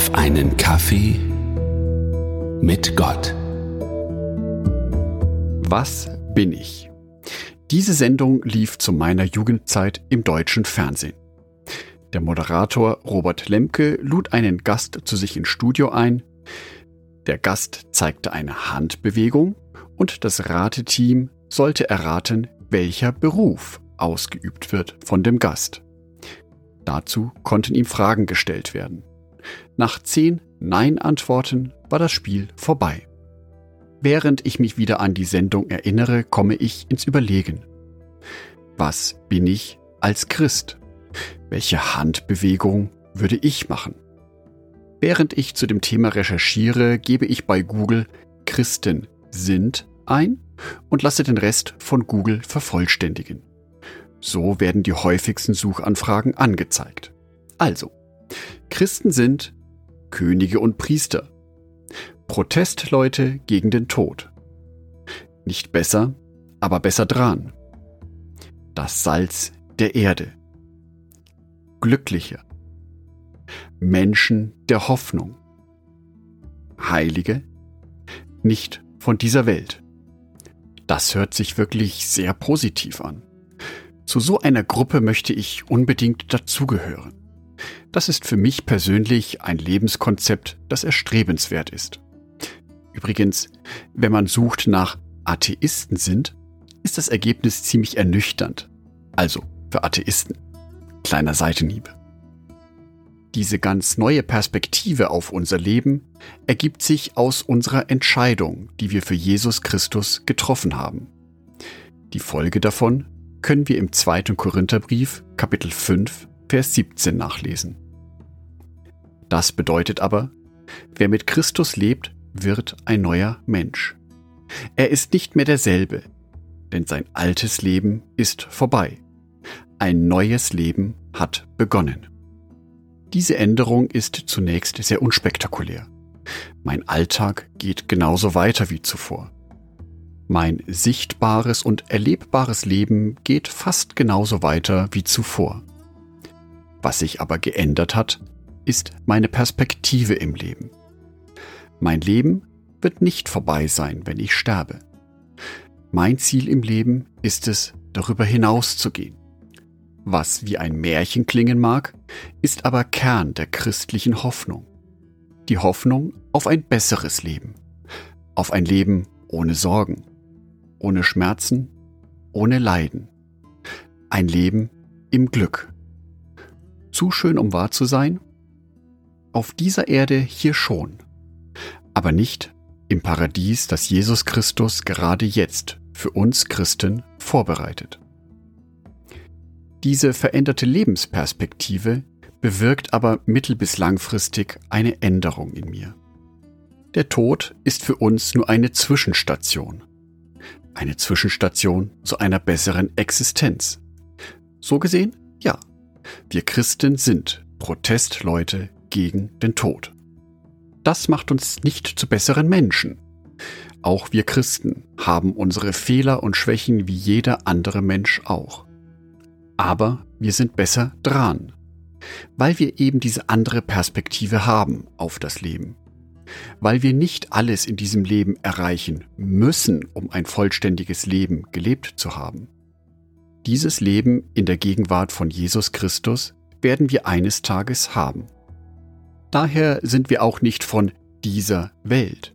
auf einen Kaffee mit Gott. Was bin ich? Diese Sendung lief zu meiner Jugendzeit im deutschen Fernsehen. Der Moderator Robert Lemke lud einen Gast zu sich ins Studio ein. Der Gast zeigte eine Handbewegung und das Rateteam sollte erraten, welcher Beruf ausgeübt wird von dem Gast. Dazu konnten ihm Fragen gestellt werden. Nach zehn Nein-Antworten war das Spiel vorbei. Während ich mich wieder an die Sendung erinnere, komme ich ins Überlegen. Was bin ich als Christ? Welche Handbewegung würde ich machen? Während ich zu dem Thema recherchiere, gebe ich bei Google Christen sind ein und lasse den Rest von Google vervollständigen. So werden die häufigsten Suchanfragen angezeigt. Also, Christen sind Könige und Priester, Protestleute gegen den Tod. Nicht besser, aber besser dran. Das Salz der Erde. Glückliche. Menschen der Hoffnung. Heilige. Nicht von dieser Welt. Das hört sich wirklich sehr positiv an. Zu so einer Gruppe möchte ich unbedingt dazugehören. Das ist für mich persönlich ein Lebenskonzept, das erstrebenswert ist. Übrigens, wenn man sucht nach Atheisten sind, ist das Ergebnis ziemlich ernüchternd. Also für Atheisten. Kleiner Seitenhieb. Diese ganz neue Perspektive auf unser Leben ergibt sich aus unserer Entscheidung, die wir für Jesus Christus getroffen haben. Die Folge davon können wir im 2. Korintherbrief Kapitel 5 Vers 17 nachlesen. Das bedeutet aber, wer mit Christus lebt, wird ein neuer Mensch. Er ist nicht mehr derselbe, denn sein altes Leben ist vorbei. Ein neues Leben hat begonnen. Diese Änderung ist zunächst sehr unspektakulär. Mein Alltag geht genauso weiter wie zuvor. Mein sichtbares und erlebbares Leben geht fast genauso weiter wie zuvor. Was sich aber geändert hat, ist meine Perspektive im Leben. Mein Leben wird nicht vorbei sein, wenn ich sterbe. Mein Ziel im Leben ist es, darüber hinaus zu gehen. Was wie ein Märchen klingen mag, ist aber Kern der christlichen Hoffnung. Die Hoffnung auf ein besseres Leben, auf ein Leben ohne Sorgen, ohne Schmerzen, ohne Leiden. Ein Leben im Glück. Zu schön, um wahr zu sein? Auf dieser Erde hier schon, aber nicht im Paradies, das Jesus Christus gerade jetzt für uns Christen vorbereitet. Diese veränderte Lebensperspektive bewirkt aber mittel- bis langfristig eine Änderung in mir. Der Tod ist für uns nur eine Zwischenstation, eine Zwischenstation zu einer besseren Existenz. So gesehen, wir Christen sind Protestleute gegen den Tod. Das macht uns nicht zu besseren Menschen. Auch wir Christen haben unsere Fehler und Schwächen wie jeder andere Mensch auch. Aber wir sind besser dran, weil wir eben diese andere Perspektive haben auf das Leben weil wir nicht alles in diesem Leben erreichen müssen, um ein vollständiges Leben gelebt zu haben. Dieses Leben in der Gegenwart von Jesus Christus werden wir eines Tages haben. Daher sind wir auch nicht von dieser Welt,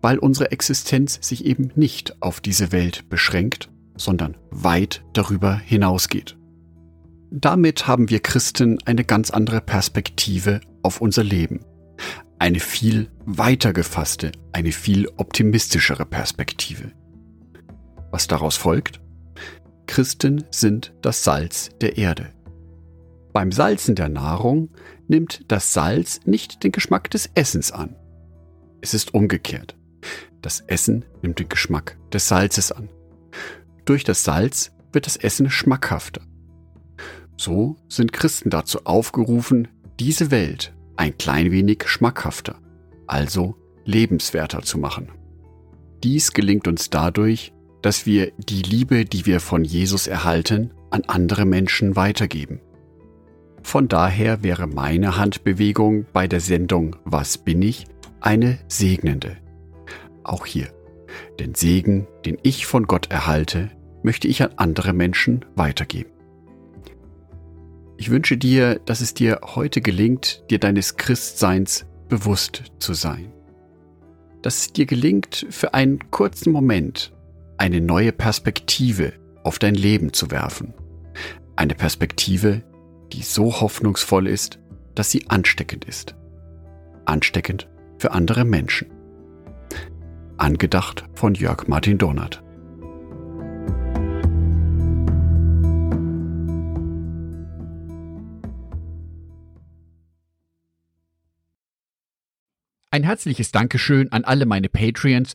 weil unsere Existenz sich eben nicht auf diese Welt beschränkt, sondern weit darüber hinausgeht. Damit haben wir Christen eine ganz andere Perspektive auf unser Leben eine viel weiter gefasste, eine viel optimistischere Perspektive. Was daraus folgt? Christen sind das Salz der Erde. Beim Salzen der Nahrung nimmt das Salz nicht den Geschmack des Essens an. Es ist umgekehrt. Das Essen nimmt den Geschmack des Salzes an. Durch das Salz wird das Essen schmackhafter. So sind Christen dazu aufgerufen, diese Welt ein klein wenig schmackhafter, also lebenswerter zu machen. Dies gelingt uns dadurch, dass wir die Liebe, die wir von Jesus erhalten, an andere Menschen weitergeben. Von daher wäre meine Handbewegung bei der Sendung Was bin ich eine segnende. Auch hier. Den Segen, den ich von Gott erhalte, möchte ich an andere Menschen weitergeben. Ich wünsche dir, dass es dir heute gelingt, dir deines Christseins bewusst zu sein. Dass es dir gelingt, für einen kurzen Moment eine neue Perspektive auf dein Leben zu werfen. Eine Perspektive, die so hoffnungsvoll ist, dass sie ansteckend ist. Ansteckend für andere Menschen. Angedacht von Jörg Martin Donat. Ein herzliches Dankeschön an alle meine Patreons,